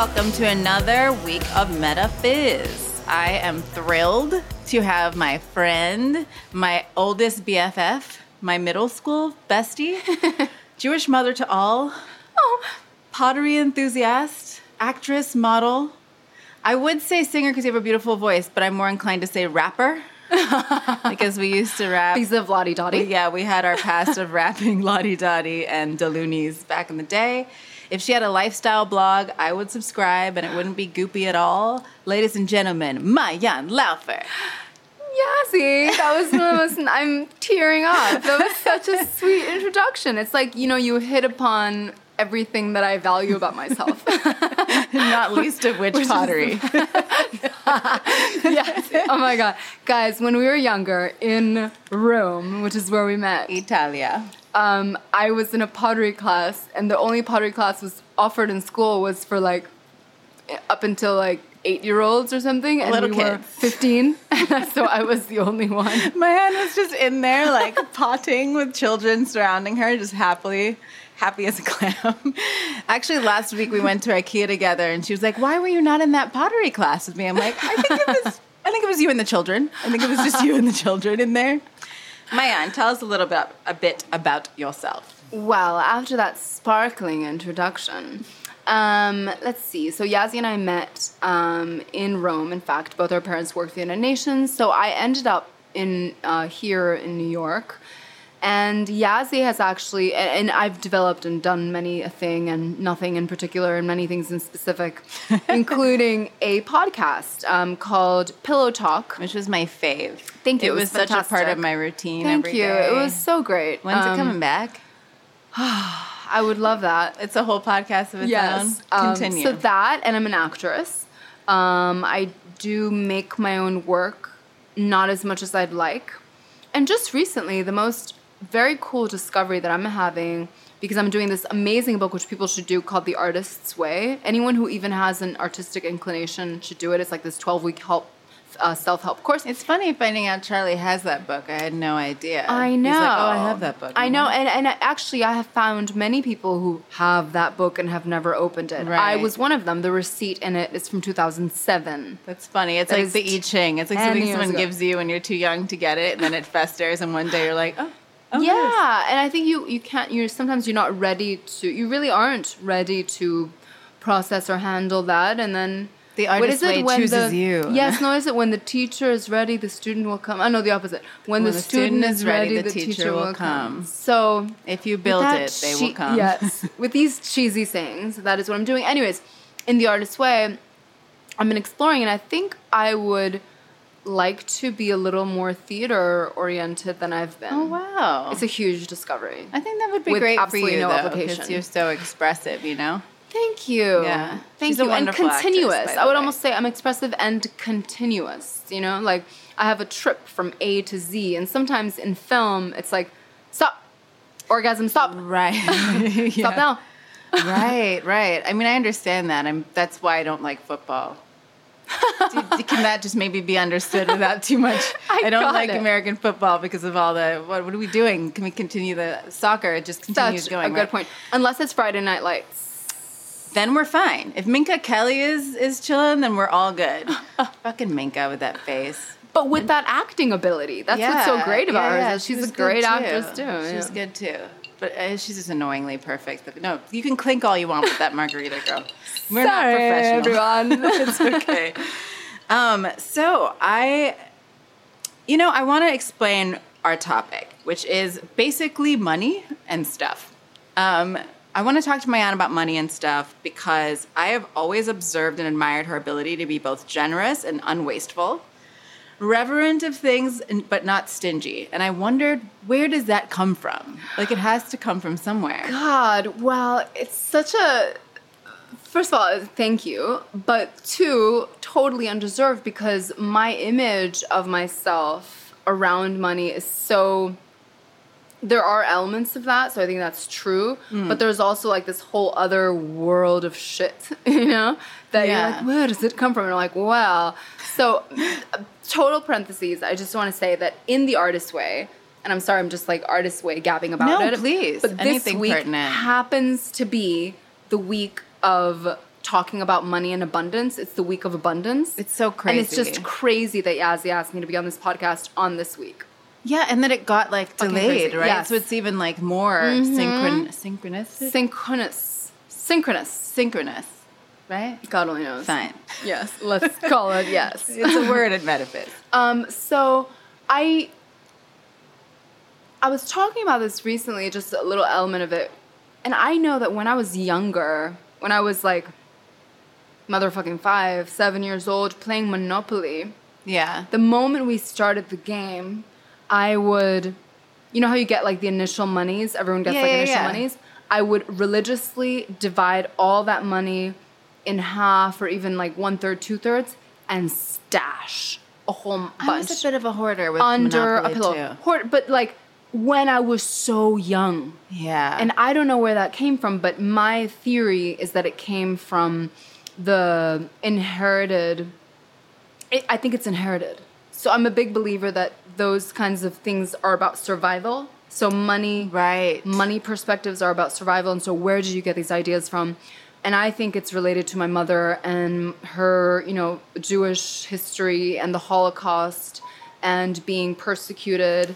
Welcome to another week of Meta Fizz. I am thrilled to have my friend, my oldest BFF, my middle school bestie, Jewish mother to all, Oh, pottery enthusiast, actress, model. I would say singer because you have a beautiful voice, but I'm more inclined to say rapper because we used to rap. piece of Lottie Dottie. Yeah, we had our past of rapping Lottie Dottie and Deloonies back in the day. If she had a lifestyle blog, I would subscribe and it wouldn't be goopy at all. Ladies and gentlemen, Maayan Laufer. Yazzie, that was one of the most. I'm tearing up. That was such a sweet introduction. It's like you know you hit upon everything that I value about myself. Not least of which pottery. yes. Oh my god, guys, when we were younger in Rome, which is where we met, Italia. Um, I was in a pottery class, and the only pottery class was offered in school was for like up until like eight year olds or something, and Little we were kids. fifteen, so I was the only one. Maayan was just in there, like potting with children surrounding her, just happily, happy as a clam. Actually, last week we went to IKEA together, and she was like, "Why were you not in that pottery class with me?" I'm like, "I think it was, I think it was you and the children. I think it was just you and the children in there." Maayan, tell us a little bit, a bit about yourself. Well, after that sparkling introduction, um, let's see. So Yazzie and I met um, in Rome. In fact, both our parents worked for the United Nations. So I ended up in uh, here in New York. And Yazzie has actually, and, I've developed and done many a thing and nothing in particular, and many things in specific, including a podcast um, called Pillow Talk. Which was my fave. Thank you, It it was, was such a part of my routine. Thank you. day. It was so great. When's it Um, coming back? I would love that. It's a whole podcast of its yes. own. Um, Continue. so that, and I'm an actress. Um, I do make my own work, not as much as I'd like. And just recently, the most very cool discovery that I'm having because I'm doing this amazing book, which people should do, called The Artist's Way. Anyone who even has an artistic inclination should do it. It's like this 12 week help, uh, self help course. It's funny finding out Charlie has that book. I had no idea. I know. Like, oh, I have that book. I know, and and actually, I have found many people who have that book and have never opened it. Right. I was one of them. The receipt in it is from 2007. That's funny. It's That like the I Ching. It's like something someone ago. gives you when you're too young to get it, and then it festers, and one day you're like, oh, oh yeah, yes. and I think you you can't. You sometimes you're not ready to. You really aren't ready to process or handle that, and then. The is way when chooses the, you. Yes, no, is it when the teacher is ready, the student will come? I know the opposite. When, the, student, is ready, the, teacher, will come. So If you build it, they will come. Yes, with these cheesy sayings, that is what I'm doing. Anyways, in the artist's way, I've been exploring, and I think I would like to be a little more theater oriented than I've been. Oh wow. It's a huge discovery. I think that would be With great for you, no though, application. because you're so expressive. You know. Thank you. Yeah. Thank She's a you. And actress, continuous. the I would way. almost say I'm expressive and continuous. You know, like I have a trip from A to Z, and sometimes in film, it's like, stop, orgasm, stop, Right. stop now. right. Right. I mean, I understand that. I'm. That's why I don't like football. Can that just maybe be understood without too much? I don't like it. American football because of all the. What, what are we doing? Can we continue the soccer? It just continues Such going. a good right? point. Unless it's Friday Night Lights. Then we're fine. If Minka Kelly is is chilling, then we're all good. Fucking Minka with that face. But with that acting ability, that's what's so great about yeah, her. yeah, is that she she's a great actress too. She's yeah. good too. But uh, she's just annoyingly perfect. But no, you can clink all you want with that margarita girl. We're not Sorry, professional. everyone. it's okay. Um, so I, you know, I want to explain our topic, which is basically money and stuff. Um, I want to talk to my aunt about money and stuff because I have always observed and admired her ability to be both generous and unwasteful, reverent of things but not stingy. And I wondered where does that come from? Like it has to come from somewhere. God, well, it's such a. First of all, thank you. But two, totally undeserved because my image of myself around money is so. There are elements of that, so I think that's true. Hmm. But there's also like this whole other world of shit, you know? That Yeah. you're like, where does it come from? And I'm like, well. So, total parentheses, I just want to say that in the artist way, and I'm sorry, I'm just like artist way gabbing about No, it. please. But this Anything week pertinent. happens to be the week of talking about money and abundance. It's the week of abundance. It's so crazy. And it's just crazy that Yazzie asked me to be on this podcast on this week. Yeah, and then it got like delayed, right? Yes. So it's even like more mm-hmm. synchron synchronous Synchronous. Synchronous. synchronous, right? God only knows. Fine. Yes, let's call it yes. It's a word in metaphysics. Um, so I I was talking about this recently, just a little element of it. And I know that when I was younger, when I was like motherfucking five, seven years old, playing Monopoly, Yeah. the moment we started the game, I would, you know how you get like the initial monies? Everyone gets Yeah, like yeah, initial yeah. monies. I would religiously divide all that money in half or even like one third, two thirds, and stash a whole bunch I was a bit of a hoarder with under Monopoly a pillow. Too. Hoard, but like when I was so young. Yeah. And I don't know where that came from, but my theory is that it came from the inherited. It, I think it's inherited. So I'm a big believer that those kinds of things are about survival. So money, right. money perspectives are about survival. And so where did you get these ideas from? And I think it's related to my mother and her, you know, Jewish history and the Holocaust and being persecuted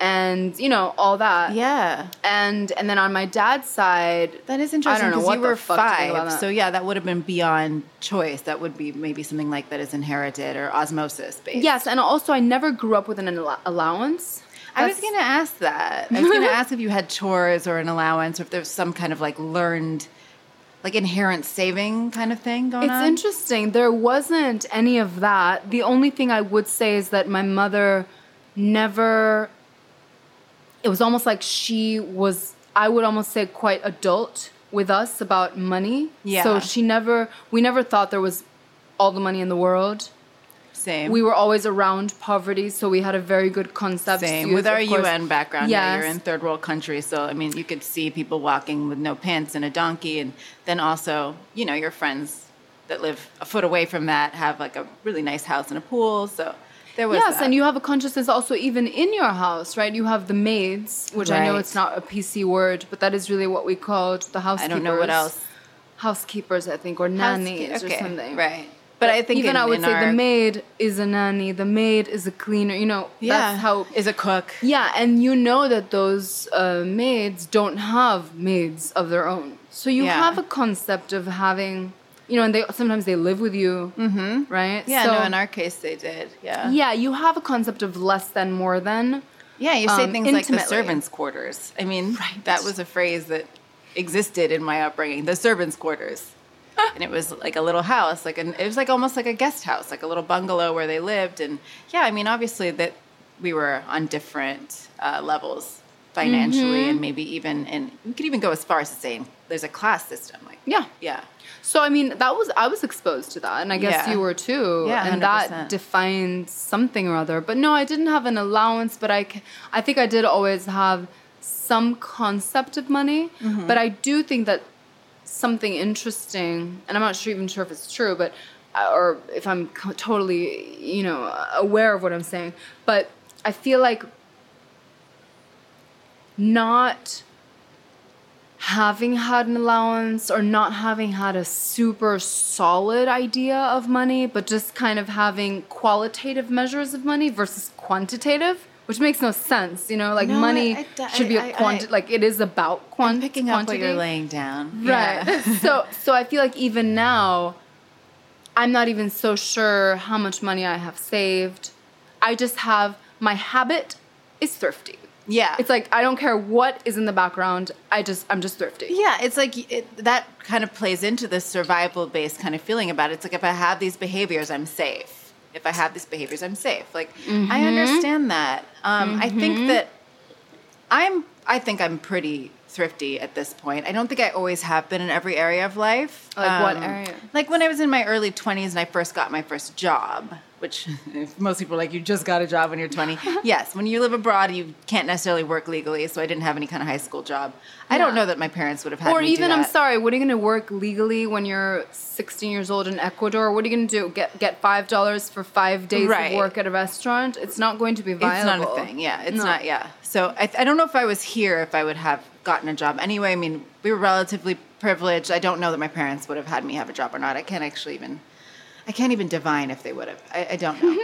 and, you know, all that. Yeah. And and then on my dad's side, That is I interesting don't know because what you were fuck to think about five. So yeah, that would have been beyond choice. That would be maybe something like that is inherited or osmosis based. yes, and also I never grew up with an allow- allowance. I was going to ask that. I was going to ask if you had chores or an allowance or if there's some kind of like learned, like inherent saving kind of thing going It's on. It's interesting. There wasn't any of that. The only thing I would say is that my mother never. It was almost like she was, I would almost say, quite adult with us about money. Yeah. So she never, we never thought there was all the money in the world. Same. We were always around poverty, so we had a very good concept. Same Youth, with our course. UN background. Yeah, you're in third world countries, so I mean, you could see people walking with no pants and a donkey, and then also, you know, your friends that live a foot away from that have like a really nice house and a pool. So there was Yes, that. and you have a consciousness also even in your house, right? You have the maids, which I know it's not a PC word, but that is really what we called the housekeepers I don't know what else. Housekeepers, I think, or Housekeep- nannies or something. right? But I think even in, I would say our, the maid is a nanny, the maid is a cleaner. You know, yeah, that's how. is a cook. Yeah, and you know that those uh, maids don't have maids of their own, so you Yeah. have a concept of having, you know, and they sometimes they live with you, mm-hmm. right? Yeah, So- no, in our case they did. Yeah, yeah, you have a concept of less than more than. Yeah, you say um, things like the servants' quarters. I mean, Right. that was a phrase that existed in my upbringing. The servants' quarters, and it was like a little house, like an, it was like almost like a guest house, like a little bungalow where they lived. And yeah, I mean, obviously that we were on different uh, levels financially, Mm-hmm. and maybe even, and we could even go as far as to saying there's a class system. Like, Yeah. yeah, So I mean, that was I was exposed to that, and I guess Yeah. you were too. Yeah, and 100%. that defines something or other. But no, I didn't have an allowance, but I, I think I did always have some concept of money. Mm-hmm. But I do think that something interesting, and I'm not sure even sure if it's true, but uh, or if I'm totally you know aware of what I'm saying, but I feel like not having had an allowance or not having had a super solid idea of money, but just kind of having qualitative measures of money versus quantitative, which makes no sense. You know, like No, money I- I- should be I- a I- quanti- like it is about quant- I'm picking up what you're laying down. Right. Yeah. so so I feel like even now I'm not even so sure how much money I have saved. I just have my habit is thrifty. yeah, It's like I don't care what is in the background. I just I'm just thrifty. Yeah, it's like it, that kind of plays into this survival based kind of feeling about it. It's like if I have these behaviors, I'm safe. If I have these behaviors, I'm safe. Like Mm-hmm. I understand that. Um, I think that I'm. I think I'm pretty thrifty at this point. I don't think I always have been in every area of life. Um, Like what area? Like when I was in my early 20s and I first got my first job, which most people are like, you just got a job when you're 20. yes, when you live abroad, you can't necessarily work legally, so I didn't have any kind of high school job. I don't know that my parents would have had Or even I'm sorry, what are you going to work legally when you're 16 years old in Ecuador? What are you going to do? Get get five dollars for five days Right. of work at a restaurant? It's not going to be viable. It's not a thing. Yeah, it's No. not. Yeah. So I, I don't know if I was here if I would have gotten a job anyway. I mean, we were relatively privileged. I don't know that my parents would have had me have a job or not. I can't actually even, I can't even divine if they would have. I, I don't know.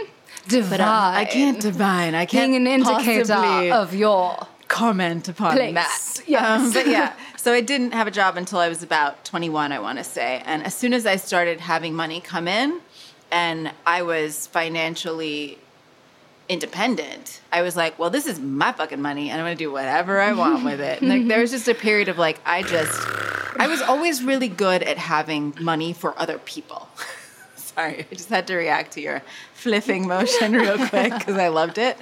Divine. But um, I can't divine. I can't Being an indicator of your comment upon Place. that. Yes. Um, but yeah, so I didn't have a job until I was about 21, I want to say. And as soon as I started having money come in and I was financially independent, I was like, well, this is my fucking money and I'm going to do whatever I want with it. And like, there was just a period of like, I just, I was always really good at having money for other people. Sorry, I just had to react to your flipping motion real quick because I loved it.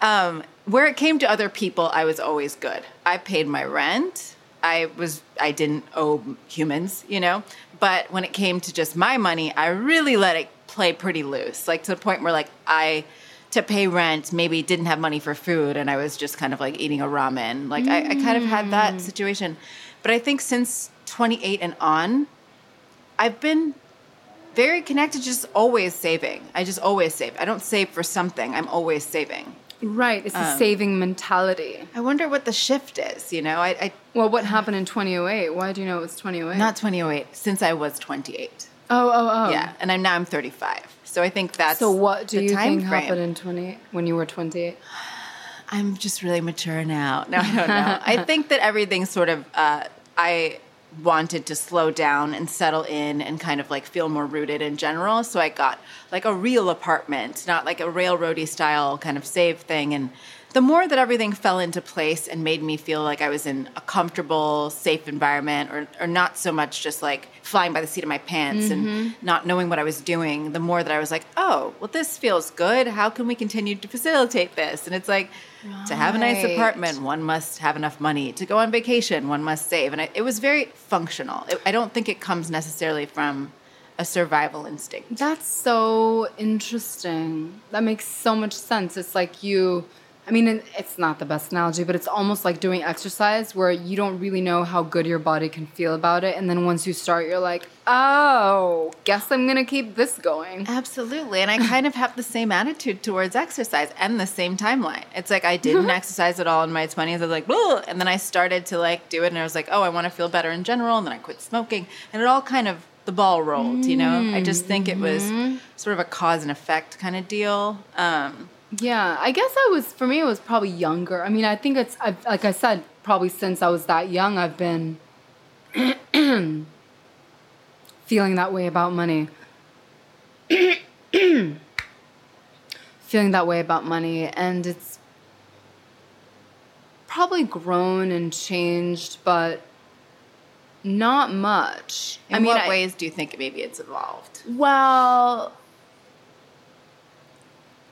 Um, where it came to other people, I was always good. I paid my rent. I was I didn't owe humans, you know. But when it came to just my money, I really let it play pretty loose, like to the point where like I to pay rent maybe didn't have money for food and I was just kind of like eating a ramen. Like I, I kind of had that situation. But I think since 28 and on, I've been very connected, just always saving. I just always save. I don't save for something. I'm always saving. right. It's Um, a saving mentality. I wonder what the shift is. You know, I, I Well, what happened in 2008? Why do you know it was 2008? not 2008. since I was 28. Oh, oh, oh. Yeah, and I'm now I'm 35. So I think that's So what do you think frame. happened in 28 when you were 28? I'm just really mature now. No, I don't know. I think that everything sort of uh, I wanted to slow down and settle in and kind of like feel more rooted in general. So I got like a real apartment, not like a railroady style kind of save thing. And the more that everything fell into place and made me feel like I was in a comfortable, safe environment or, or not so much just like flying by the seat of my pants and mm-hmm. not knowing what I was doing, the more that I was like, oh, well, this feels good. How can we continue to facilitate this? And it's like, to have a nice apartment, one must have enough money. To go on vacation, one must save. And I, it was very functional. It, I don't think it comes necessarily from a survival instinct. That's so interesting. That makes so much sense. It's like you, I mean, it's not the best analogy, but it's almost like doing exercise where you don't really know how good your body can feel about it. And then once you start, you're like, oh, guess I'm going to keep this going. Absolutely. And I kind of have the same attitude towards exercise and the same timeline. It's like I didn't exercise at all in my 20s. I was like, Whoa. and then I started to like do it and I was like, oh, I want to feel better in general. And then I quit smoking. And it all kind of, the ball rolled, you know? I just think it was sort of a cause and effect kind of deal. Um, Yeah, I guess I was, for me, it was probably younger. I mean, I think it's, I've, like I said, probably since I was that young, I've been feeling that way about money. feeling that way about money. And it's probably grown and changed, but not much. in I mean, what I- ways do you think maybe it's evolved? well,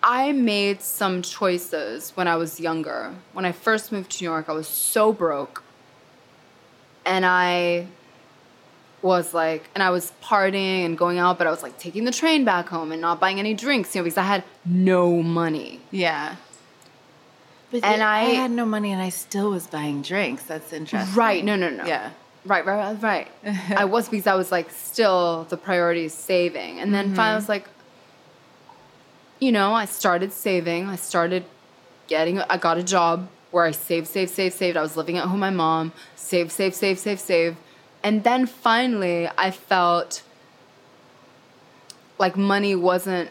I made some choices when I was younger. When I first moved to New York, I was so broke. And I was like, and I was partying and going out, but I was like taking the train back home and not buying any drinks, you know, because I had no money. Yeah. But And I, I- had no money and I still was buying drinks. That's interesting. Right, no, no, no. Yeah. Right, right, right, right. I was because I was like still the priority is saving. And then finally I mm-hmm. was like, you know, I started saving. I started getting, I got a job where I saved, saved, saved, saved. I was living at home with my mom, save, save, save, save, save. And then finally I felt like money wasn't,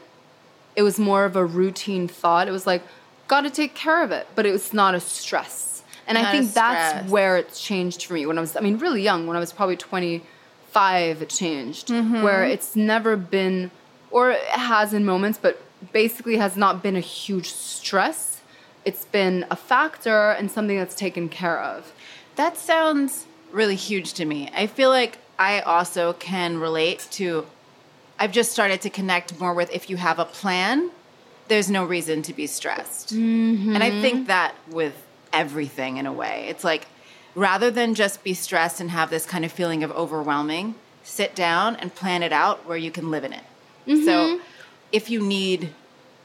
it was more of a routine thought. It was like, gotta take care of it, but it was not a stress. And I Not a think that's where it's changed for me when I was, I mean, really young, when I was probably 25, it changed, Mm-hmm. where it's never been, or it has in moments, but basically has not been a huge stress. It's been a factor and something that's taken care of. That sounds really huge to me. I feel like I also can relate to, I've just started to connect more with if you have a plan, there's no reason to be stressed. And I think mm-hmm. that with everything in a way, it's like rather than just be stressed and have this kind of feeling of overwhelming, sit down and plan it out where you can live in it. So mm-hmm. If you need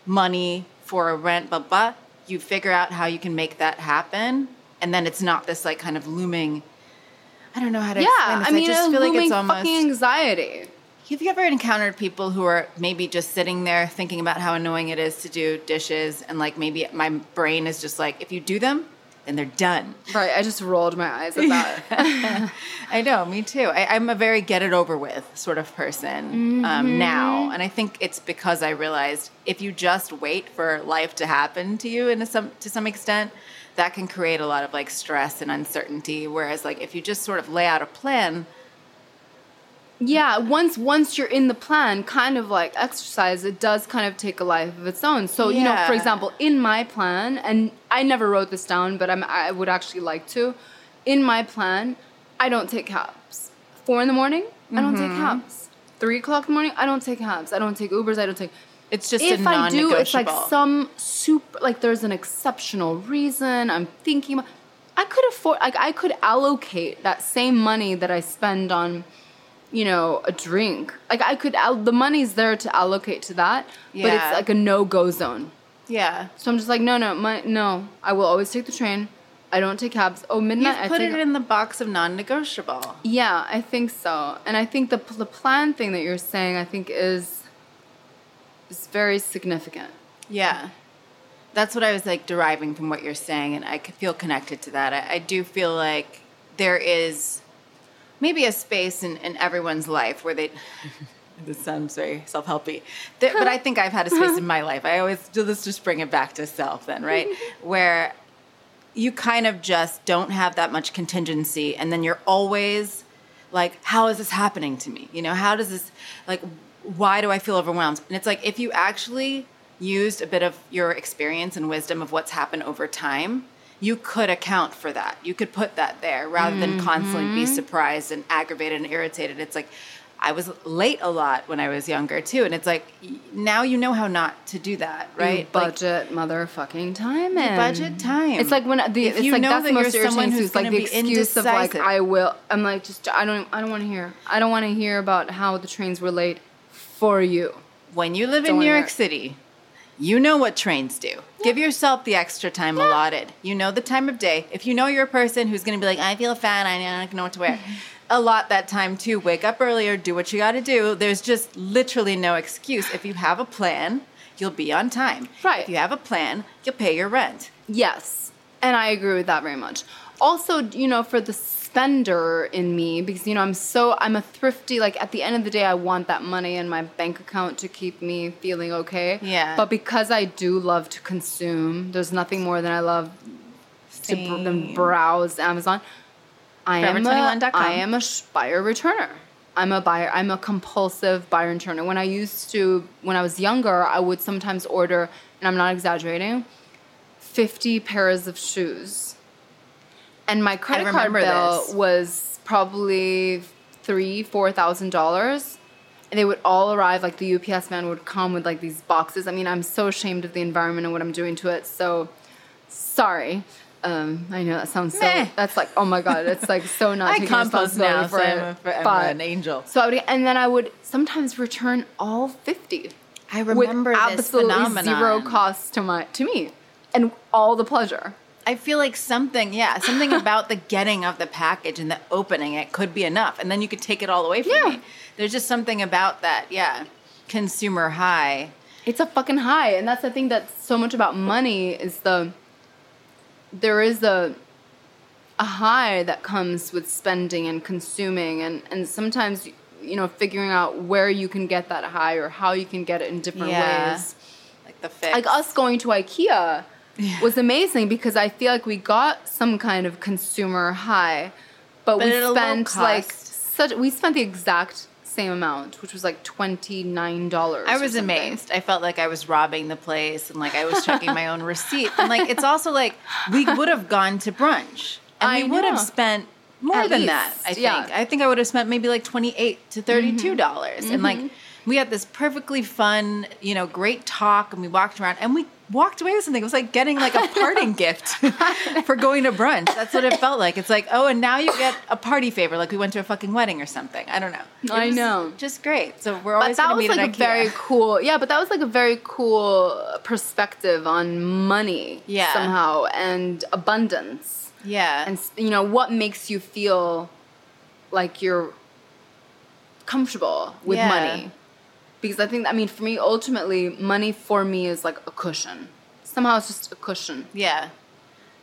money for a rent, blah, blah, you figure out how you can make that happen. And then it's not this like kind of looming, I don't know how to Yeah, explain this. I mean, just feel like it's almost. fucking anxiety. Have you ever encountered people who are maybe just sitting there thinking about how annoying it is to do dishes and like maybe my brain is just like, if you do them, and they're done. Right. I just rolled my eyes at that. I know, me too. I, I'm a very get it over with sort of person um, now, and I think it's because I realized if you just wait for life to happen to you in a, some to some extent, that can create a lot of like stress and uncertainty. Whereas like if you just sort of lay out a plan, yeah, once once you're in the plan, kind of like exercise, it does kind of take a life of its own. So you know, for example, in my plan, and I never wrote this down, but I'm, I would actually like to. In my plan, I don't take cabs. Four in the morning, I don't take mm-hmm. cabs. Three o'clock in the morning, I don't take cabs. I don't take Ubers. I don't take. it's just if a I do, it's like some super like there's an exceptional reason. I'm thinking about. I could afford like I could allocate that same money that I spend on, you know, a drink. Like I could al- the money's there to allocate to that, but it's like a no go zone. yeah. So I'm just like no no my no. I will always take the train. I don't take cabs. Oh midnight. You've I put take it in the box of non-negotiable. yeah, I think so. And I think the the plan thing that you're saying, I think is is very significant. Yeah. That's what I was like deriving from what you're saying, and I could feel connected to that. I, I do feel like there is maybe a space in, in everyone's life where they. this sounds very self helpy, but I think I've had a space in my life. I always do this, just bring it back to self, then, right? Where you kind of just don't have that much contingency, and then you're always like, how is this happening to me? You know, how does this, like, why do I feel overwhelmed? And it's like, if you actually used a bit of your experience and wisdom of what's happened over time, you could account for that. You could put that there rather than constantly be mm-hmm. surprised and aggravated and irritated. It's like, I was late a lot when I was younger too. And it's like, now you know how not to do that, right? You Like, budget motherfucking time in. budget time. It's like when the If it's you like know that's that the most you're someone who's like the excuse of like. I will. I'm like just I don't I don't want to hear. I don't want to hear about how the trains were late for you. when you live Don't in New York City, you know what trains do. Give yourself the extra time allotted. You know the time of day. If you know you're a person who's going to be like, I feel fat, I don't know what to wear, mm-hmm. allot that time too. Wake up earlier, do what you got to do. There's just literally no excuse. If you have a plan, you'll be on time. Right. If you have a plan, you'll pay your rent. Yes, and I agree with that very much. Also, you know, for the spender in me, because you know, I'm so I'm a thrifty. Like at the end of the day, I want that money in my bank account to keep me feeling okay. Yeah. But because I do love to consume, there's nothing more than I love to br- than browse Amazon. I am a, Forever21.com. I am a sh- buyer returner. I'm a buyer. I'm a compulsive buyer returner. When I used to, when I was younger, I would sometimes order, and I'm not exaggerating, 50 pairs of shoes. And my credit card bill this. was probably three, four thousand dollars. And they would all arrive, like the UPS man would come with like these boxes. I mean, I'm so ashamed of the environment and what I'm doing to it. So sorry. Um, I know that sounds so. Meh. That's like, oh my god, it's like so not I taking compost now, responsibility so for I'm, a, for, I'm an angel. so I would, and then I would sometimes return all fifty. I remember with this absolutely phenomenon. zero cost to my to me, and all the pleasure. I feel like something, yeah, something about the getting of the package and the opening it could be enough, and then you could take it all away from Yeah. me. There's just something about that, yeah, consumer high. It's a fucking high, and that's the thing that's so much about money is the there is a a high that comes with spending and consuming, and and sometimes you know figuring out where you can get that high or how you can get it in different Yeah. ways. Like the fit. like us going to IKEA was amazing because I feel like we got some kind of consumer high, but, But we at a low spent like such we spent the exact same amount, which was like twenty nine dollars. I was amazed. I felt like I was robbing the place and like I was checking my own receipt. And like it's also like we would have gone to brunch and I we would know. have spent more At than least, that. I think. yeah. I think I would have spent maybe like twenty eight to mm-hmm. thirty two dollars. And like mm-hmm. we had this perfectly fun, you know, great talk and we walked around and we walked away with something. It was like getting like a parting gift for going to brunch. That's what it felt like. It's like, oh, and now you get a party favor, like we went to a fucking wedding or something. I don't know. It I know. Just great. So we're But always that going to was like a very cool, yeah. But that was like a very cool perspective on money, Yeah. somehow, and abundance, yeah. and you know what makes you feel like you're comfortable with Yeah. money. Because I think, I mean, for me, ultimately, money for me is like a cushion. Somehow, it's just a cushion. Yeah.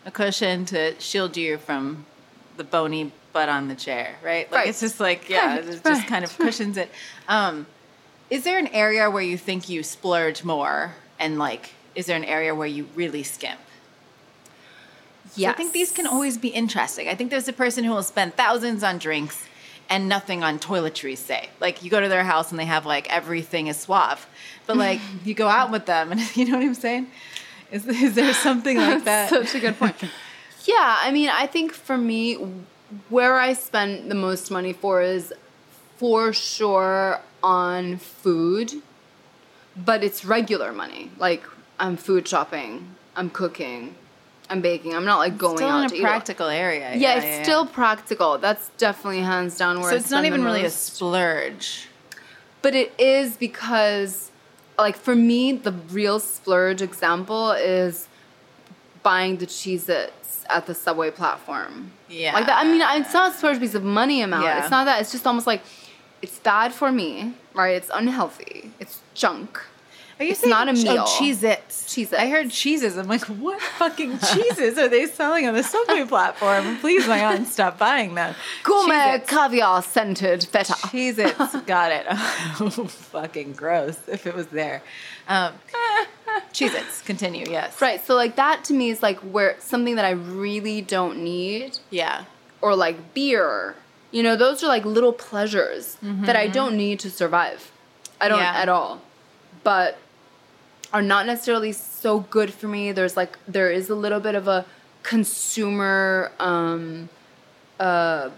a cushion to shield you from the bony butt on the chair, right? Like Right. it's just like yeah, Right, it just right. kind of cushions it. Um, is there an area where you think you splurge more, and like, is there an area where you really skimp? So I think these can always be interesting. I think there's a person who will spend thousands on drinks and nothing on toiletries, say. Like you go to their house and they have like everything is suave. But like you go out with them and you know what I'm saying? Is, is there something like that? Such a good point. yeah, I mean, I think for me, where I spend the most money for is for sure on food, but it's regular money. Like I'm food shopping, I'm cooking, I'm baking. I'm not like going Still out in to a eat. practical area. Yeah, it's still practical. That's definitely hands down where So it's not even really a splurge. But it is because, like, for me, the real splurge example is buying the Cheez Its at the subway platform. Yeah. Like that. I mean, it's not a splurge because of money amount. Yeah. It's not that. It's just almost like it's bad for me, right? It's unhealthy. It's junk. Are you It's saying not a meal. Oh, Cheez-Its. Cheez-Its. I heard cheeses. I'm like, what fucking cheeses are they selling on the subway platform? Please, my aunt, stop buying them. Gourmet caviar scented feta. Cheez-Its. Got it. Oh, fucking gross if it was there. Um, Cheez-Its. Continue, yes. Right. So, like, that to me is like where something that I really don't need Yeah. or like beer. You know, those are like little pleasures that I don't need to survive. I don't Yeah. at all. But are not necessarily so good for me. There's like there is a little bit of a consumer um uh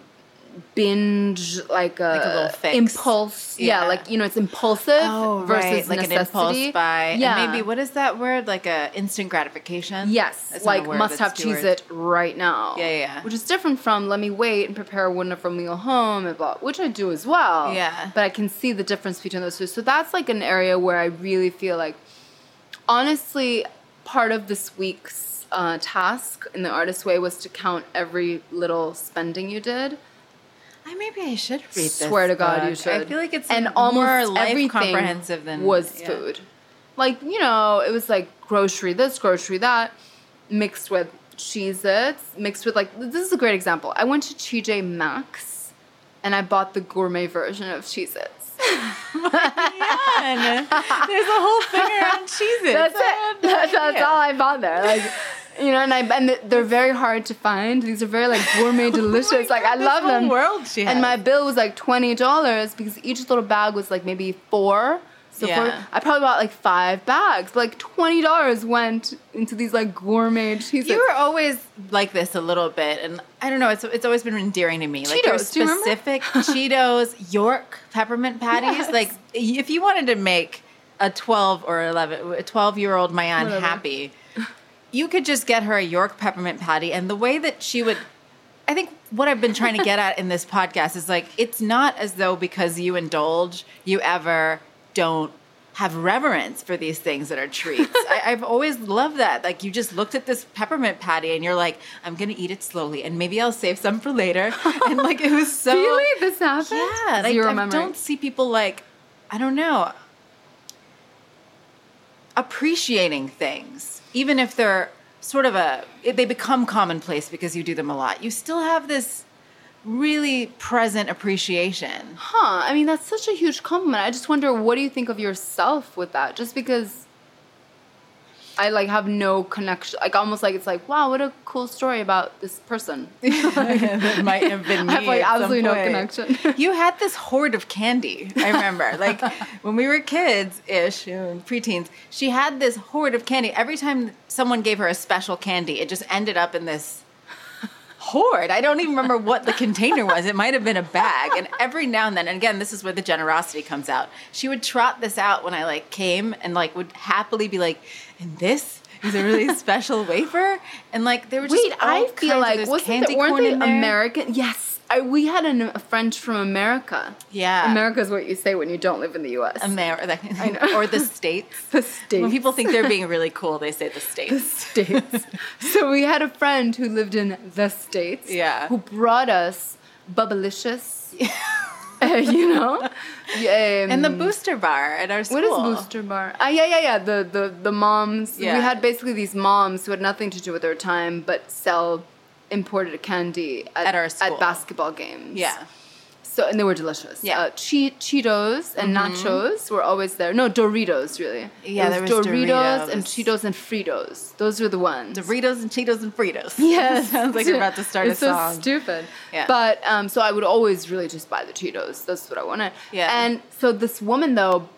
binge like a, Like a impulse yeah. Yeah. like you know it's impulsive Oh, versus right. Like an necessity. impulse buy. yeah And maybe, what is that word? Like a instant gratification? Yes, That's like must have cheese it right now. Yeah, yeah, yeah. Which is different from let me wait and prepare a wonderful meal home and blah, which I do as well. Yeah. But I can see the difference between those two. So that's like an area where I really feel like, honestly, part of this week's uh, task in the artist way was to count every little spending you did. I maybe I should read this. Swear to God, you should. I feel like it's and more almost life everything comprehensive than was yeah. food. Like you know, it was like grocery this, grocery that, mixed with Cheez-Its, mixed with like this is a great example. I went to TJ Maxx, and I bought the gourmet version of Cheez-Its. Man, there's a whole thing around Cheez-Its. That's I it. That's, that's all I bought there. Like. You know, and I and they're very hard to find. These are very like gourmet, oh delicious. like I Oh this love them. world she And my bill was like twenty dollars because each little bag was like maybe four. So Yeah. for, I probably bought like five bags. But like twenty dollars went into these like gourmet cheeses. You were always like this a little bit, and I don't know. It's it's always been endearing to me. Like your Cheetos, do you specific Cheetos, York peppermint patties. Yes. Like if you wanted to make a twelve or eleven, a twelve year old Maayan Whatever. happy, you could just get her a York peppermint patty, and the way that she would. I think what I've been trying to get at in this podcast is like it's not as though because you indulge, you ever don't have reverence for these things that are treats. I, I've always loved that. Like you just looked at this peppermint patty and you're like, I'm gonna eat it slowly, and maybe I'll save some for later. And like it was so really this happened. yeah. Like, I don't see people like I don't know appreciating things, even if they're sort of a they become commonplace because you do them a lot. You still have this really present appreciation. Huh. I mean, that's such a huge compliment. I just wonder, what do you think of yourself with that? Just because I like have no connection, like almost like it's like, wow, what a cool story about this person. that might have been me. I have like absolutely no connection. You had this hoard of candy. I remember, like when we were kids ish, preteens. She had this hoard of candy. Every time someone gave her a special candy, it just ended up in this hoard. I don't even remember what the container was. It might have been a bag. And every now and then, and again, this is where the generosity comes out. She would trot this out when I like came and like would happily be like, and this is a really special wafer. And like there were just Wait, all I kinds feel like wasn't candy there, weren't corn they there. American? Yes, I, we had an, a friend from America. Yeah. America is what you say when you don't live in the U.S. America, I know. or the states. the states. When people think they're being really cool, they say the States. the states. so we had a friend who lived in the states. Yeah. Who brought us Bubblicious you know, Yeah, And the um, booster bar at our school. What is Booster Bar? Ah, yeah, yeah, yeah. The the the moms. Yeah. We had basically these moms who had nothing to do with their time, but sell imported candy at, At our school. at basketball games. Yeah. So and they were delicious. Yeah. Uh, che- Cheetos and nachos were always there. No, Doritos really. Yeah, there was Doritos, and Cheetos and Fritos. Those were the ones. Doritos and Cheetos and Fritos. Yes. Sounds like you're about to start it's a song. so stupid. Yeah. But um, so I would always really just buy the Cheetos. That's what I wanted. Yeah. And so this woman though,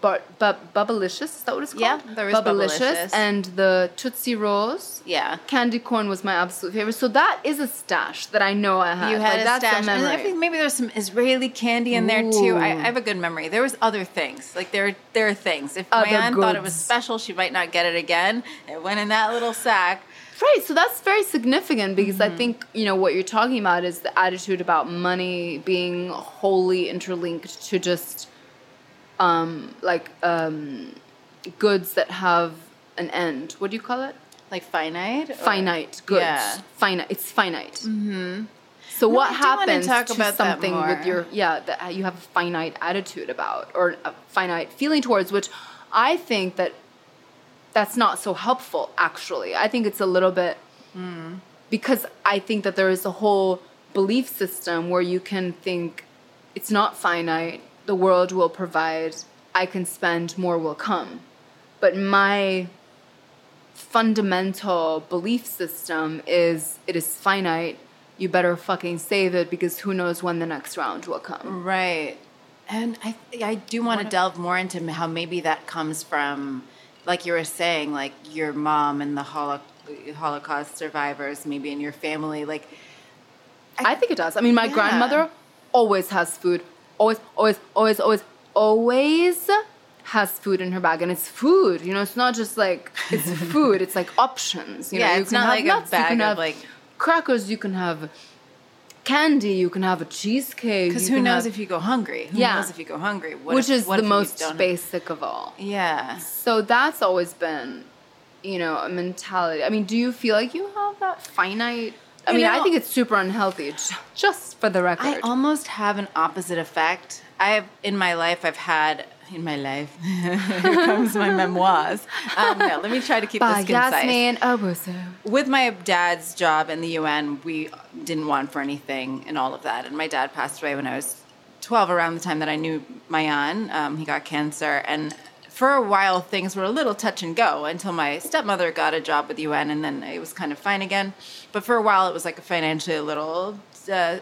but but Bubblicious, is that what it's called? Yeah, there is Bubblicious. and the Tootsie Rolls. Yeah. Candy corn was my absolute favorite. So that is a stash that I know I had. You had like, a that's stash, a and. I think maybe there's some Israeli candy in there too. I, I have a good memory. There was other things, like there, there are things. If Other my aunt thought it was special, she might not get it again. It went in that little sack. Right, so that's very significant because Mm-hmm. I think, you know, what you're talking about is the attitude about money being wholly interlinked to just um like um goods that have an end. What do you call it? Like finite, or- Finite goods. Yeah. Finite. It's finite. Mm-hmm. So No, what I do wanna happens talk to about something with your yeah that you have a finite attitude about or a finite feeling towards, which I think that that's not so helpful. Actually, I think it's a little bit because I think that there is a whole belief system where you can think it's not finite, the world will provide, I can spend, more will come. But my fundamental belief system is it is finite, you better fucking save it because who knows when the next round will come. Right. And I I do want to delve more into how maybe that comes from like you were saying like your mom and the Holocaust survivors maybe in your family like I think it does. I mean, my Yeah. grandmother always has food. Always, always, always, always, always has food in her bag, and it's food. You know, it's not just like it's food. It's like options. You Yeah, know, you it's can not have like a nuts, you can of, have like- crackers. You can have candy. You can have a cheesecake. cuz who knows have- if you go hungry who Yeah. knows if you go hungry what which if- is the most basic of all. Yeah. So that's always been, you know, a mentality. I mean, do you feel like you have that finite? I mean, I think it's super unhealthy. Just for the record. I almost have an opposite effect. I have in my life. I've had in my life. Here comes my memoirs. Um, no, let me try to keep By this concise. Yasmin Obuso. With my dad's job in the UN, we didn't want for anything and all of that. And my dad passed away when I was 12, around the time that I knew Maayan. Um, he got cancer, and for a while things were a little touch and go until my stepmother got a job with UN, and then it was kind of fine again. But for a while, it was like financially a little uh,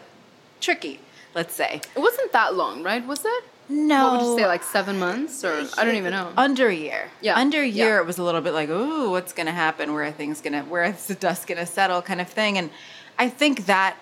tricky. Let's say. It wasn't that long, right? Was it? No. What would you say, like seven months, or I don't even know. Under a year. Yeah. Under a year, Yeah. it was a little bit like, ooh, what's going to happen? Where are things going to, where is the dust going to settle kind of thing. And I think that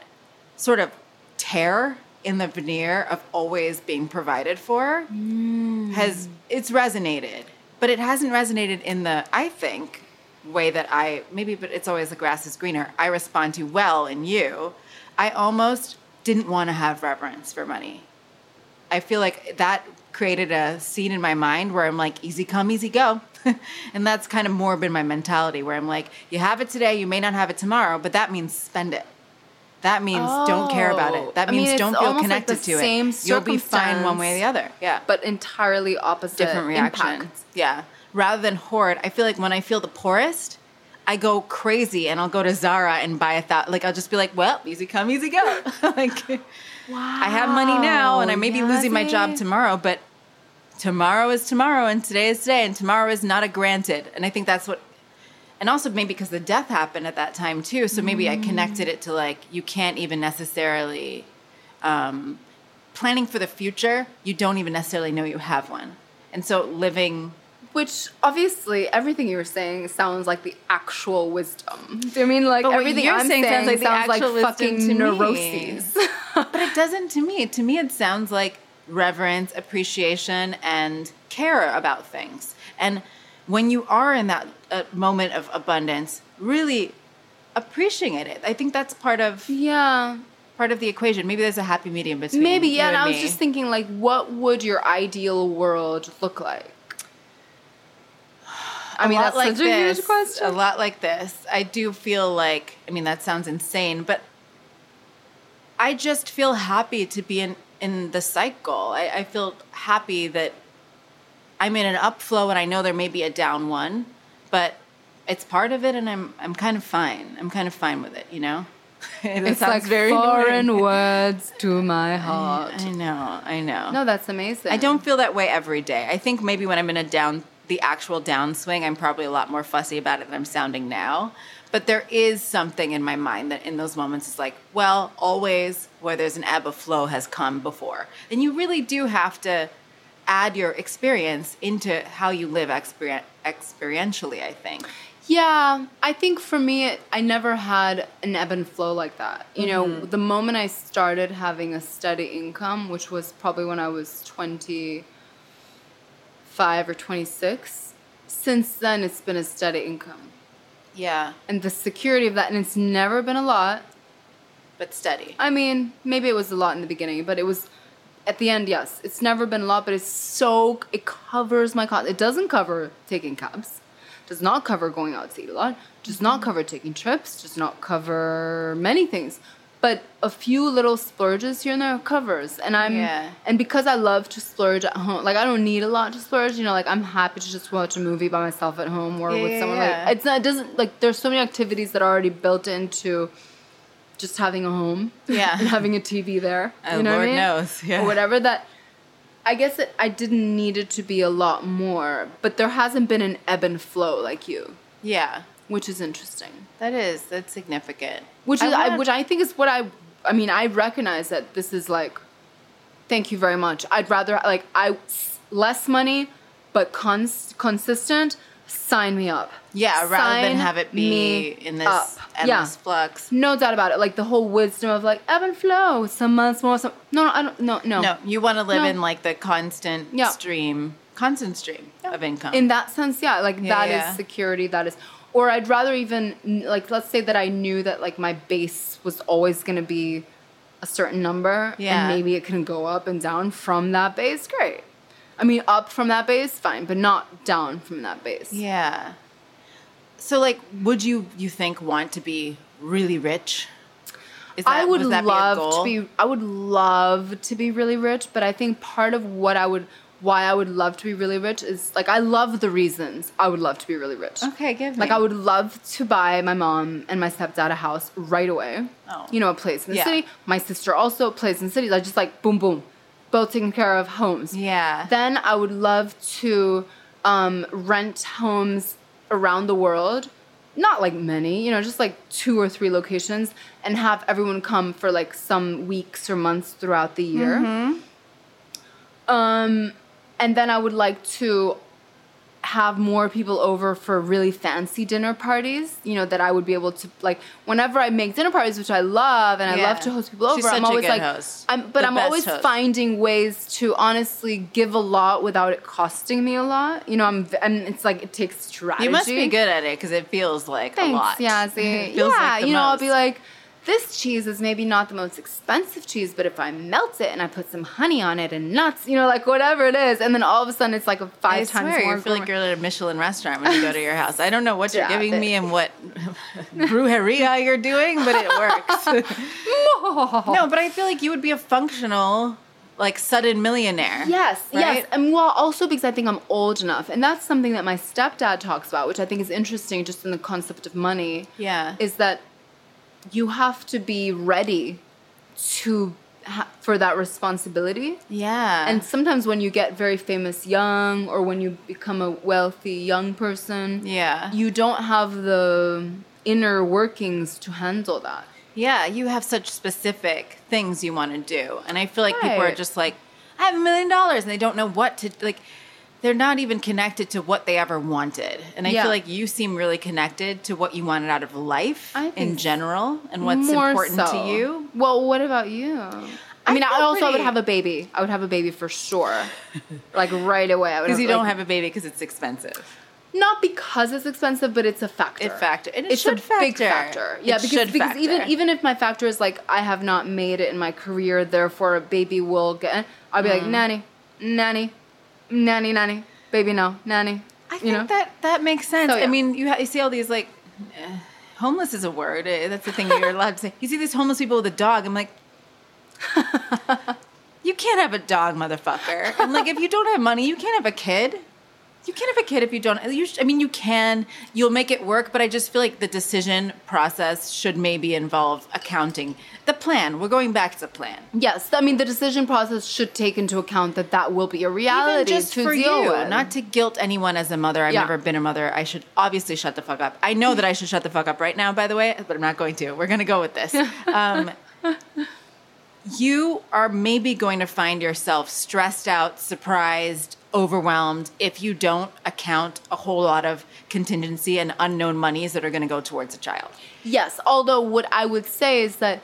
sort of tear in the veneer of always being provided for mm. has, it's resonated. But it hasn't resonated in the, I think, way that I, maybe, but it's always the grass is greener. I respond to well in you. I almost didn't want to have reverence for money. I feel like that created a scene in my mind where I'm like, easy come, easy go. and that's kind of more been my mentality where I'm like, you have it today, you may not have it tomorrow, but that means spend it. That means don't care about Oh. it. That oh, I means it's don't feel like connected the to it. You'll be fine one way or the other. Yeah. But entirely opposite different reactions. Yeah. Rather than hoard, I feel like when I feel the poorest, I go crazy and I'll go to Zara and buy a thought. Like I'll just be like, well, easy come, easy go. like Wow. I have money now and I may be losing my job tomorrow, but tomorrow is tomorrow and today is today and tomorrow is not a granted. And I think that's what and also maybe because the death happened at that time too, so maybe I connected it to like you can't even necessarily um, planning for the future. You don't even necessarily know you have one, and so living. Which obviously everything you were saying sounds like the actual wisdom. I mean, like everything you're I'm saying saying, sounds like sounds like fucking neuroses. But it doesn't to me. To me, it sounds like reverence, appreciation, and care about things. And when you are in that uh, moment of abundance, really appreciating it. I think that's part of yeah. part of the equation. Maybe there's a happy medium between Maybe, yeah. And I was me. just thinking, like, what would your ideal world look like? I A mean, that's like such a huge this, question. A lot like this. I do feel like. I mean, that sounds insane, but I just feel happy to be in in the cycle. I, I feel happy that I'm in an upflow and I know there may be a down one, but it's part of it and I'm I'm kind of fine. I'm kind of fine with it, you know? It It's sounds like very foreign annoying. words to my heart. I know, I know. No, that's amazing. I don't feel that way every day. I think maybe when I'm in a down, the actual downswing, I'm probably a lot more fussy about it than I'm sounding now. But there is something in my mind that in those moments is like, well, always where there's an ebb of flow has come before. And you really do have to add your experience into how you live exper- experientially, I think. Yeah, I think for me, it, I never had an ebb and flow like that. You know, mm-hmm. the moment I started having a steady income, which was probably when I was 25 or 26, since then it's been a steady income. Yeah, And the security of that, and it's never been a lot. but steady. I mean, maybe it was a lot in the beginning, but it was at the end, yes. It's never been a lot, but it's so it covers my cost. It doesn't cover taking cabs, does not cover going out to eat a lot, does not cover taking trips, does not cover many things. But a few little splurges here and there covers, and I'm Yeah. and because I love to splurge at home, like I don't need a lot to splurge. You know, like I'm happy to just watch a movie by myself at home or Yeah, with someone. yeah. Like it's not. It doesn't like. There's so many activities that are already built into just having a home, Yeah. and having a TV there. Oh, you know Lord what I mean? knows, yeah. or whatever. That I guess it, I didn't need it to be a lot more, but there hasn't been an ebb and flow like you, Yeah, which is interesting. that is, that's significant. Which is wanna- which I think is what I I mean I recognize that this is like thank you very much. I'd rather like I less money but cons- consistent sign me up. Yeah, rather than have it be in this up. endless Yeah. flux. No doubt about it. Like the whole wisdom of like ebb and flow. Some months more. Some no, no, I don't. No, no. No, you want to live No. in like the constant Yeah. stream, constant stream of income. In that sense, yeah. Like Yeah, that is yeah. security. That is. Or I'd rather even like let's say that I knew that like my base was always going to be a certain number, Yeah. and maybe it can go up and down from that base. Great. I mean, up from that base, fine, but not down from that base. yeah. So, like, would you you think want to be really rich? Is I would that love be to be. I would love to be really rich, but I think part of what I would, why I would love to be really rich is like I love the reasons I would love to be really rich. Okay, give me. Like I would love to buy my mom and my stepdad a house right away. Oh. You know, a place in the Yeah. city. My sister also a place in cities. I just like boom boom, both taking care of homes. Yeah. Then I would love to um, rent homes around the world. Not like many, you know, just like two or three locations, and have everyone come for like some weeks or months throughout the year. Mm-hmm. Um, and then I would like to have more people over for really fancy dinner parties. You know that I would be able to like whenever I make dinner parties, which I love, and I love to host people over. She's I'm always like, host. I'm, but The I'm always host. finding ways to honestly give a lot without it costing me a lot. You know, I'm, and it's like it takes strategy. you must be good at it because it feels like Thanks, a lot. Yazzie. It feels yeah, like you know, I'll be like, this cheese is maybe not the most expensive cheese, but if I melt it and I put some honey on it and nuts, you know, like whatever it is, and then all of a sudden it's like a five I times swear, more. you feel like you're at a Michelin restaurant when you go to your house. I don't know what you're giving it. me and what brujeria you're doing, but it works. no, but I feel like you would be a functional, like sudden millionaire. Yes, yes. And well, also because I think I'm old enough. And that's something that my stepdad talks about, which I think is interesting just in the concept of money. Yeah. Is that you have to be ready to ha- for that responsibility. Yeah. And sometimes when you get very famous young or when you become a wealthy young person, yeah. you don't have the inner workings to handle that. Yeah, you have such specific things you want to do. And I feel like people are just like, I have a million dollars and they don't know what to like they're not even connected to what they ever wanted. And I Yeah. feel like you seem really connected to what you wanted out of life in general and what's important so. to you. Well, what about you? I I mean, I, also would have a baby. I would have a baby for sure, like right away. Because you like, don't have a baby because it's expensive. not because it's expensive, but it's a factor. It factor- and it it's should a big factor. factor. It Yeah, because, because even even if my factor is like I have not made it in my career, therefore a baby will get. I'll be Mm. like nanny, nanny, nanny, nanny, baby no, nanny. I think know? that that makes sense. So, I mean, you, ha- you see all these like eh, homeless is a word. Eh, That's the thing you're allowed to say. You see these homeless people with a dog. I'm like, You can't have a dog, motherfucker. And like, if you don't have money, you can't have a kid. You can't have a kid if you don't. You sh- I mean, you can. You'll make it work, but I just feel like the decision process should maybe involve accounting the plan. We're going back to plan. Yes, I mean the decision process should take into account that that will be a Even reality just to for deal you, with. not to guilt anyone as a mother. I've Yeah. never been a mother. I should obviously shut the fuck up. I know that I should shut the fuck up right now, by the way, but I'm not going to. We're going to go with this. Um, you are maybe going to find yourself stressed out, surprised, overwhelmed if you don't account a whole lot of contingency and unknown monies that are going to go towards a child. Yes, although what I would say is that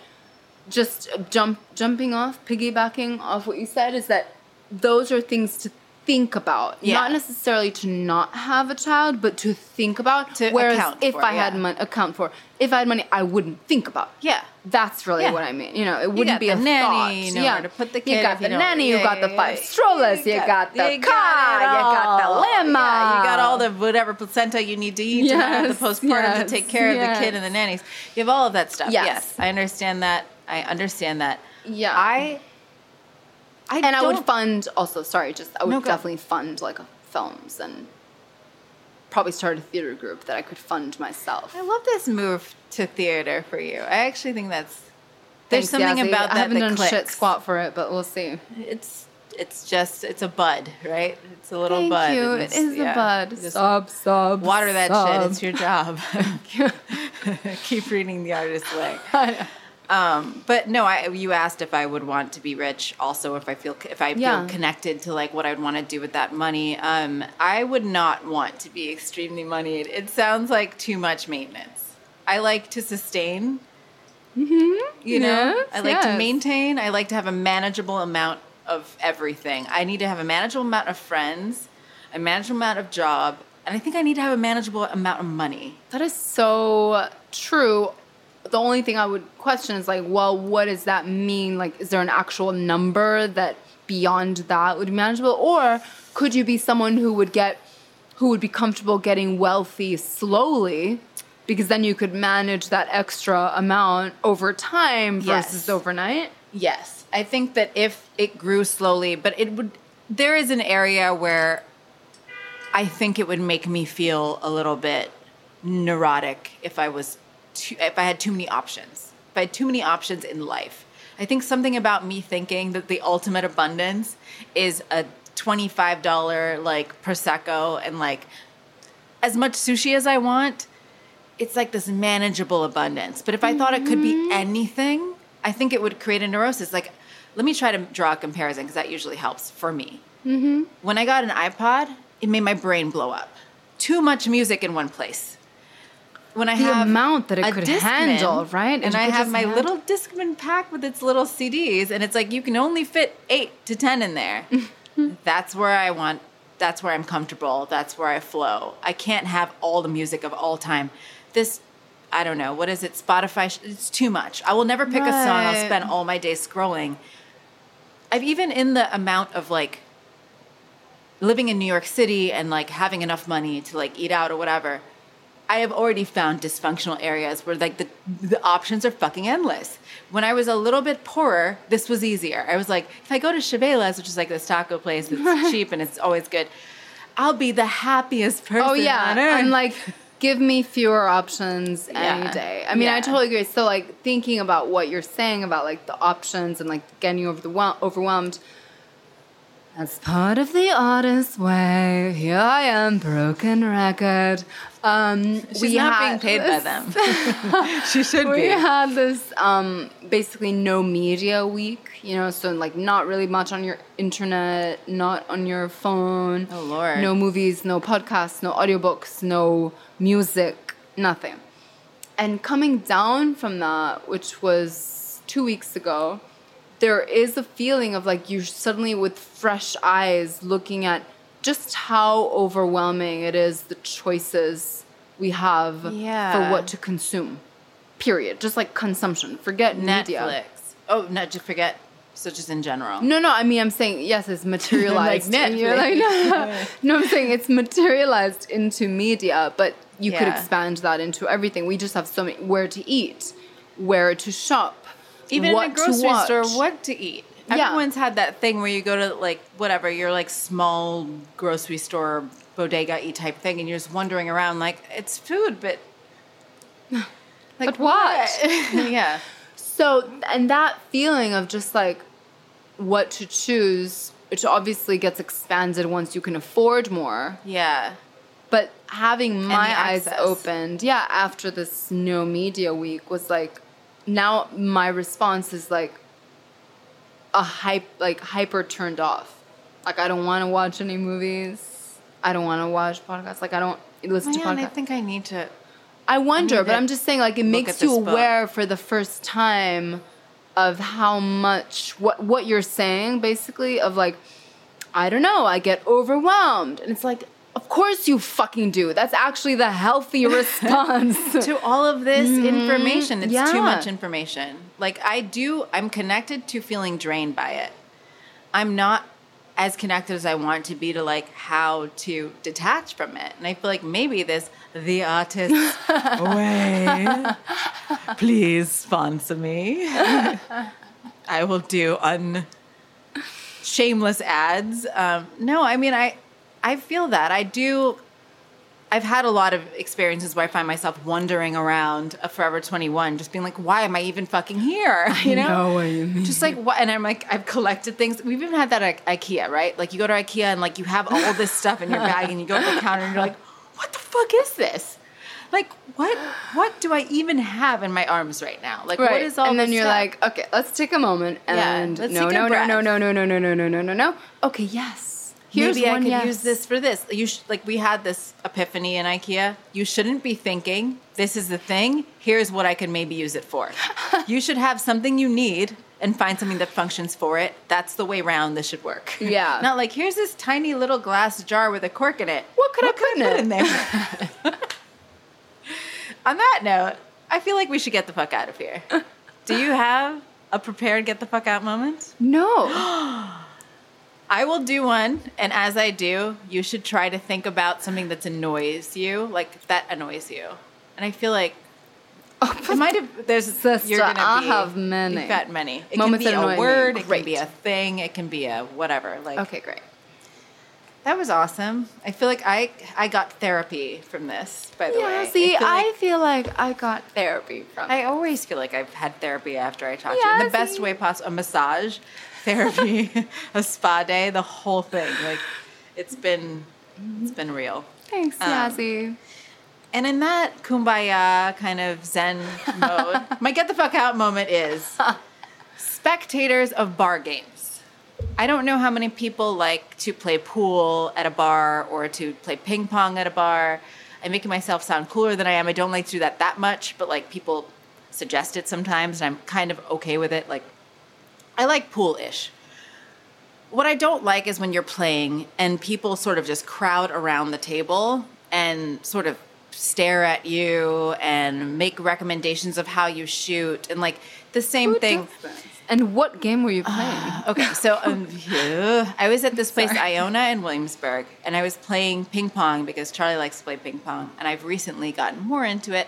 just jump jumping off, piggybacking off what you said is that those are things to think about, Yeah. not necessarily to not have a child, but to think about. To Whereas if for, I had money, account for, if I had money, I wouldn't think about. Yeah. That's really Yeah. what I mean. You know, it wouldn't got be the a nanny, thought. you know yeah, to put the You got the you nanny. You yeah, got the yeah, five yeah. strollers. You, got, the car. you got the limo. Yeah, you got all the whatever placenta you need to eat to have the postpartum yes, to take care of the kid and the nannies. You have all of that stuff. Yes. Yes, I understand that. I understand that. Yeah. I. I and I would fund also. Sorry, just I would No, definitely fund like films and probably start a theater group that I could fund myself. I love this move to theater for you. I actually think that's. There's Thanks, something Yazzie. about that I haven't that done clicks. shit squat for it, but we'll see. It's it's just it's a bud, right? It's a little Thank bud. you. It it's- yeah, a bud. Sub, sub. water that shit. It's your job. Keep reading the artist's way. Um, but no, I you asked if I would want to be rich. Also, if I feel if I Yeah. feel connected to like what I'd want to do with that money. Um, I would not want to be extremely moneyed. It sounds like too much maintenance. I like to sustain. Mm-hmm. You know, Yes, I like to maintain. I like to have a manageable amount of everything. I need to have a manageable amount of friends, a manageable amount of job, and I think I need to have a manageable amount of money. That is so true. The only thing I would question is like, well, what does that mean? Like, is there an actual number that beyond that would be manageable? Or could you be someone who would get, who would be comfortable getting wealthy slowly? Because then you could manage that extra amount over time Yes. versus overnight. Yes, I think that if it grew slowly, but it would, there is an area where I think it would make me feel a little bit neurotic if I was, too, if I had too many options. If I had too many options in life, I think something about me thinking that the ultimate abundance is a twenty-five dollar like prosecco and like as much sushi as I want. It's like this manageable abundance. But if I thought it could be anything, I think it would create a neurosis. Like, let me try to draw a comparison because that usually helps for me. Mm-hmm. When I got an iPod, it made my brain blow up. Too much music in one place. When I The have amount that it could handle, right? And It I have my little Discman pack with its little CDs, and it's like you can only fit eight to ten in there. that's where I want. That's where I'm comfortable. That's where I flow. I can't have all the music of all time. This, I don't know. What is it? Spotify. It's too much. I will never pick a song. I'll spend all my day scrolling. I've even in the amount of like living in New York City and like having enough money to like eat out or whatever, I have already found dysfunctional areas where like the the options are fucking endless. When I was a little bit poorer, this was easier. I was like, if I go to Chavela's, which is like this taco place that's cheap and it's always good, I'll be the happiest person. Oh yeah, and like give me fewer options any Yeah. day. I mean, I totally agree. So like thinking about what you're saying about like the options and like getting over the overwhelmed. As part of the artist's way, here I am, broken record. Um, she's not being paid by them. she should we be. We had this um, basically no media week, you know, so like not really much on your internet, not on your phone. Oh, Lord. No movies, no podcasts, no audiobooks, no music, nothing. And coming down from that, which was two weeks ago, there is a feeling of like you're suddenly with fresh eyes looking at just how overwhelming it is the choices we have Yeah. for what to consume. Period. Just like consumption. Forget media. Netflix. Oh, not just forget. So just in general. No, no, I mean, I'm saying, yes, it's materialized. Like you're like, no, no, I'm saying it's materialized into media, but you could expand that into everything. We just have so many, where to eat, where to shop, Even what in a grocery to store, what to eat. Yeah. Everyone's had that thing where you go to like whatever your like small grocery store bodega y type thing, and you're just wandering around like it's food, but like But what? yeah, So, and that feeling of just like what to choose, which obviously gets expanded once you can afford more. yeah, But having my eyes opened, yeah, after this no media week was like, now my response is like a hype, like hyper turned off. Like I don't want to watch any movies. I don't want to watch podcasts. Like I don't listen to man, podcasts. I think I need to. I wonder, need but I'm just saying, like, it makes you this book. aware for the first time of how much what what you're saying, basically, of like, I don't know, I get overwhelmed, and it's like, of course you fucking do. That's actually the healthy response. to all of this information. It's Yeah. too much information. Like I do, I'm connected to feeling drained by it. I'm not as connected as I want to be to like how to detach from it. And I feel like maybe this the artist way. Please sponsor me. I will do un shameless ads. Um, no, I mean I I feel that. I do I've had a lot of experiences where I find myself wandering around a Forever 21, just being like, why am I even fucking here? You know? know what you mean. Just like what? And I'm like, I've collected things. We've even had that at IKEA, right? Like you go to IKEA and like you have all this stuff in your bag, and you go to the counter and you're like, what the fuck is this? Like what? What do I even have in my arms right now? Like Right. what is all? This? And then you're stuff? like, okay, let's take a moment Yeah, and let's no, no, no, no, no, no, no, no, no, no, no, no. Okay, yes. Here's Maybe I one could yes. use this for this. You sh- like we had this epiphany in IKEA. You shouldn't be thinking this is the thing. Here's what I could maybe use it for. you should have something you need and find something that functions for it. That's the way round this should work. Yeah. Not like here's this tiny little glass jar with a cork in it. What could I put in it? there? On that note, I feel like we should get the fuck out of here. Do you have a prepared get the fuck out moment? No. I will do one, and as I do, you should try to think about something that annoys you, like that annoys you. And I feel like oh, it might have. There's Sister, you're gonna I be, have many. You've got many. It Moments can be a me. word. It can be a thing. It can be a whatever. Like okay, great. that was awesome. I feel like I I got therapy from this. By the way, Yeah, see, feel like- I feel like I got therapy from I always feel like I've had therapy after I talk to you in Yeah, the best way possible. A massage, therapy, a spa day, the whole thing. Like it's been it's been real. Thanks, Um, Yazzie. And in that kumbaya kind of zen mode, my get the fuck out moment is spectators of bar games. I don't know how many people like to play pool at a bar or to play ping pong at a bar. I'm making myself sound cooler than I am. I don't like to do that that much, but like people suggest it sometimes, and I'm kind of okay with it. Like, I like pool ish. What I don't like is when you're playing and people sort of just crowd around the table and sort of stare at you and make recommendations of how you shoot and like the same Who thing. And what game were you playing? Okay, so um, yeah, I was at this place, Iona in Williamsburg, and I was playing ping pong because Charlie likes to play ping pong, and I've recently gotten more into it.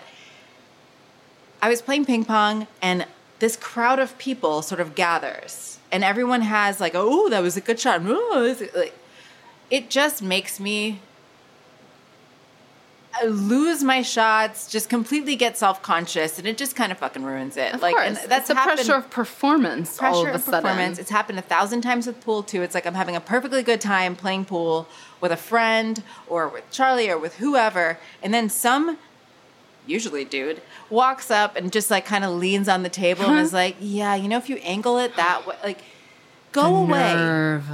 I was playing ping pong, and this crowd of people sort of gathers, and everyone has like, "Oh, that was a good shot." Oh, is-" like, it just makes me lose my shots, just completely get self conscious, and it just kind of fucking ruins it. Of like, course, and that's the pressure of performance. pressure all of a of sudden. performance. It's happened a thousand times with pool too. It's like I'm having a perfectly good time playing pool with a friend or with Charlie or with whoever, and then some, usually dude, walks up and just like kind of leans on the table and is like, "Yeah, you know, if you angle it that way, like, go away." Nerve.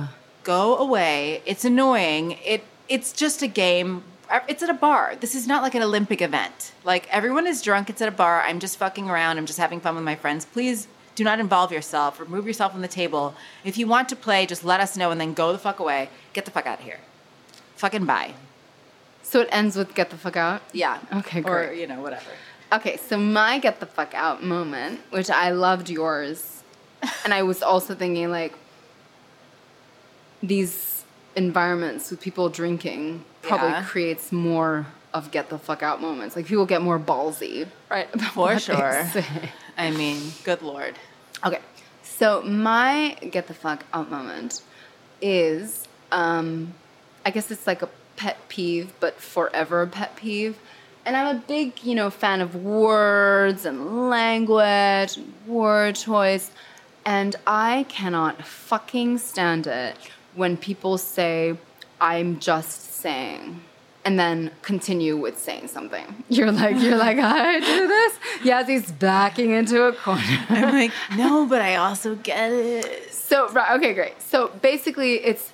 go away. It's annoying. It it's just a game. It's at a bar. This is not like an Olympic event. Like everyone is drunk. It's at a bar. I'm just fucking around. I'm just having fun with my friends. Please do not involve yourself. Remove yourself from the table. If you want to play, just let us know and then go the fuck away. Get the fuck out of here. Fucking bye. So it ends with get the fuck out. Yeah. Okay, great. Or you know whatever. Okay, so my get the fuck out moment, which I loved yours, and I was also thinking like these environments with people drinking probably Yeah. creates more of get the fuck out moments. Like people get more ballsy, right? For sure. I mean, good lord. Okay, So my get the fuck out moment is, um, I guess it's like a pet peeve, but forever pet peeve. And I'm a big, you know, fan of words and language, and word choice, and I cannot fucking stand it when people say, "I'm just saying." And then continue with saying something. You're like, you're like, I do this. Yes, he's backing into a corner. I'm like, no, but I also get it. So, right, okay, great. So basically, it's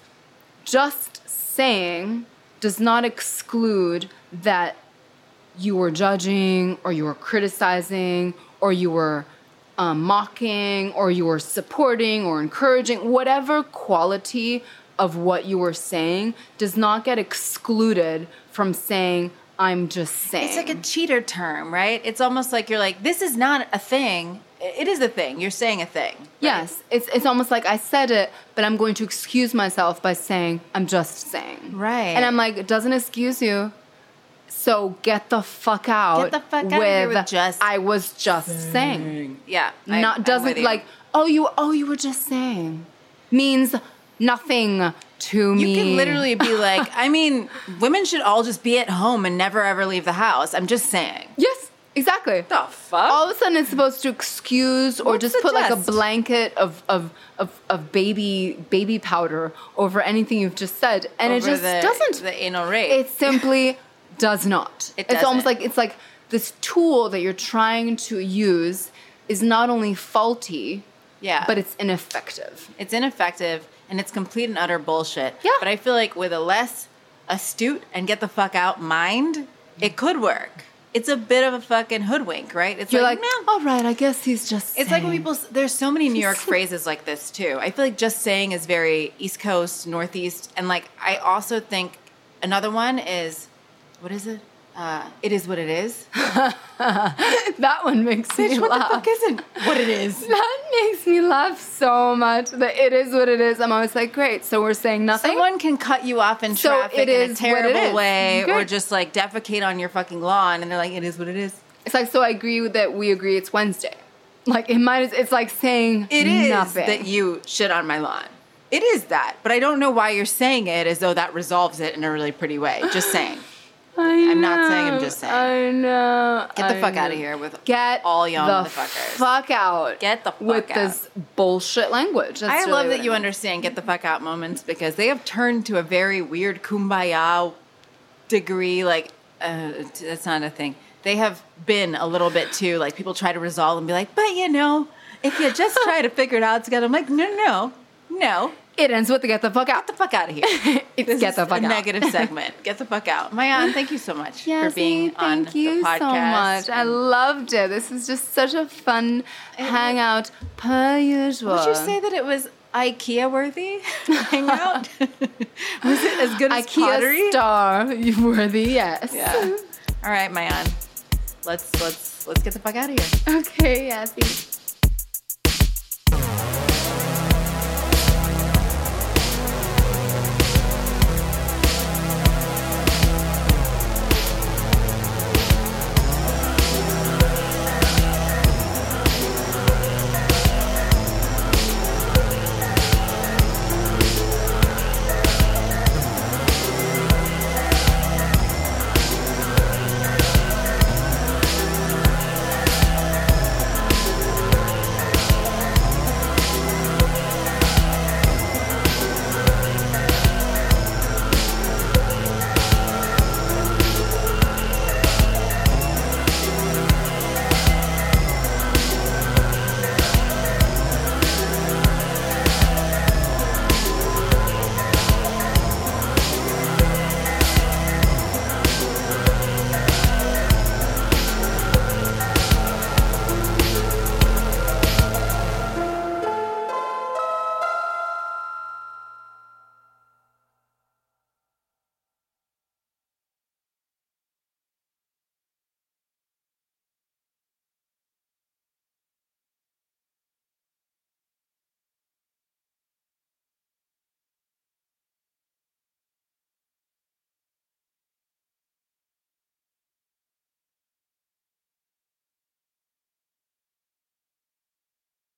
just saying does not exclude that you were judging or you were criticizing or you were um, mocking or you were supporting or encouraging, whatever quality of what you were saying does not get excluded from saying, I'm just saying. It's like a cheater term, right? It's almost like you're like, this is not a thing. It is a thing. You're saying a thing. right? Yes, it's, it's almost like I said it, but I'm going to excuse myself by saying, I'm just saying. Right. And I'm like, it doesn't excuse you. So get the fuck out. Get the fuck out of here with just I was just saying. Yeah. I- Not I'm doesn't like, oh you oh you were just saying. Means nothing to me. You can literally be like, I mean, women should all just be at home and never ever leave the house. I'm just saying. Yes, exactly. The fuck? all of a sudden it's supposed to excuse or What's just put like a blanket of, of of of baby baby powder over anything you've just said and it just the- doesn't The anal rape. it simply does not It does. it's almost like it's like this tool that you're trying to use is not only faulty yeah. but it's ineffective It's ineffective and it's complete and utter bullshit. Yeah. But I feel like with a less astute and get the fuck out mind, it could work. It's a bit of a fucking hoodwink, right? It's you're like, like, all right i guess he's just It's like when people, there's so many New York phrases like this too. I feel like just saying is very East Coast, Northeast. And like, I also think another one is, what is it? Uh, it is what it is. that one makes me Bitch, what the fuck isn't what it is? that makes me laugh so much that it is what it is i'm always like great so we're saying nothing Someone can cut you off in So traffic it in a terrible way or just like defecate on your fucking lawn and they're like, it is what it is. It's like so I agree that we agree it's Wednesday. Like it might as it's like saying It is nothing. that you shit on my lawn. It is that, but I don't know why you're saying it as though that resolves it in a really pretty way. Just saying. I I'm not saying, I'm just saying. I know. Get the I fuck know. out of here with Get all young the motherfuckers. fuck out. Get the fuck with out. this bullshit language. That's I really love that you mean. understand get the fuck out moments because they have turned to a very weird kumbaya degree. Like, uh, that's not a thing. They have been a little bit too, like, people try to resolve and be like, but you know, if you just try to figure it out together, I'm like, no, no, no. It ends with the get the fuck out. Get the fuck out of here. It's This get the fuck a out. negative segment. Get the fuck out. Maayan, thank you so much Yes, for being on thank you the podcast. so much. I loved it. This is just such a fun hangout per usual. Would you say that it was IKEA worthy hangout? was it as good as IKEA pottery? star worthy? Yes. Yeah. All right, Maayan. Let's let's let's get the fuck out of here. Okay. Yes.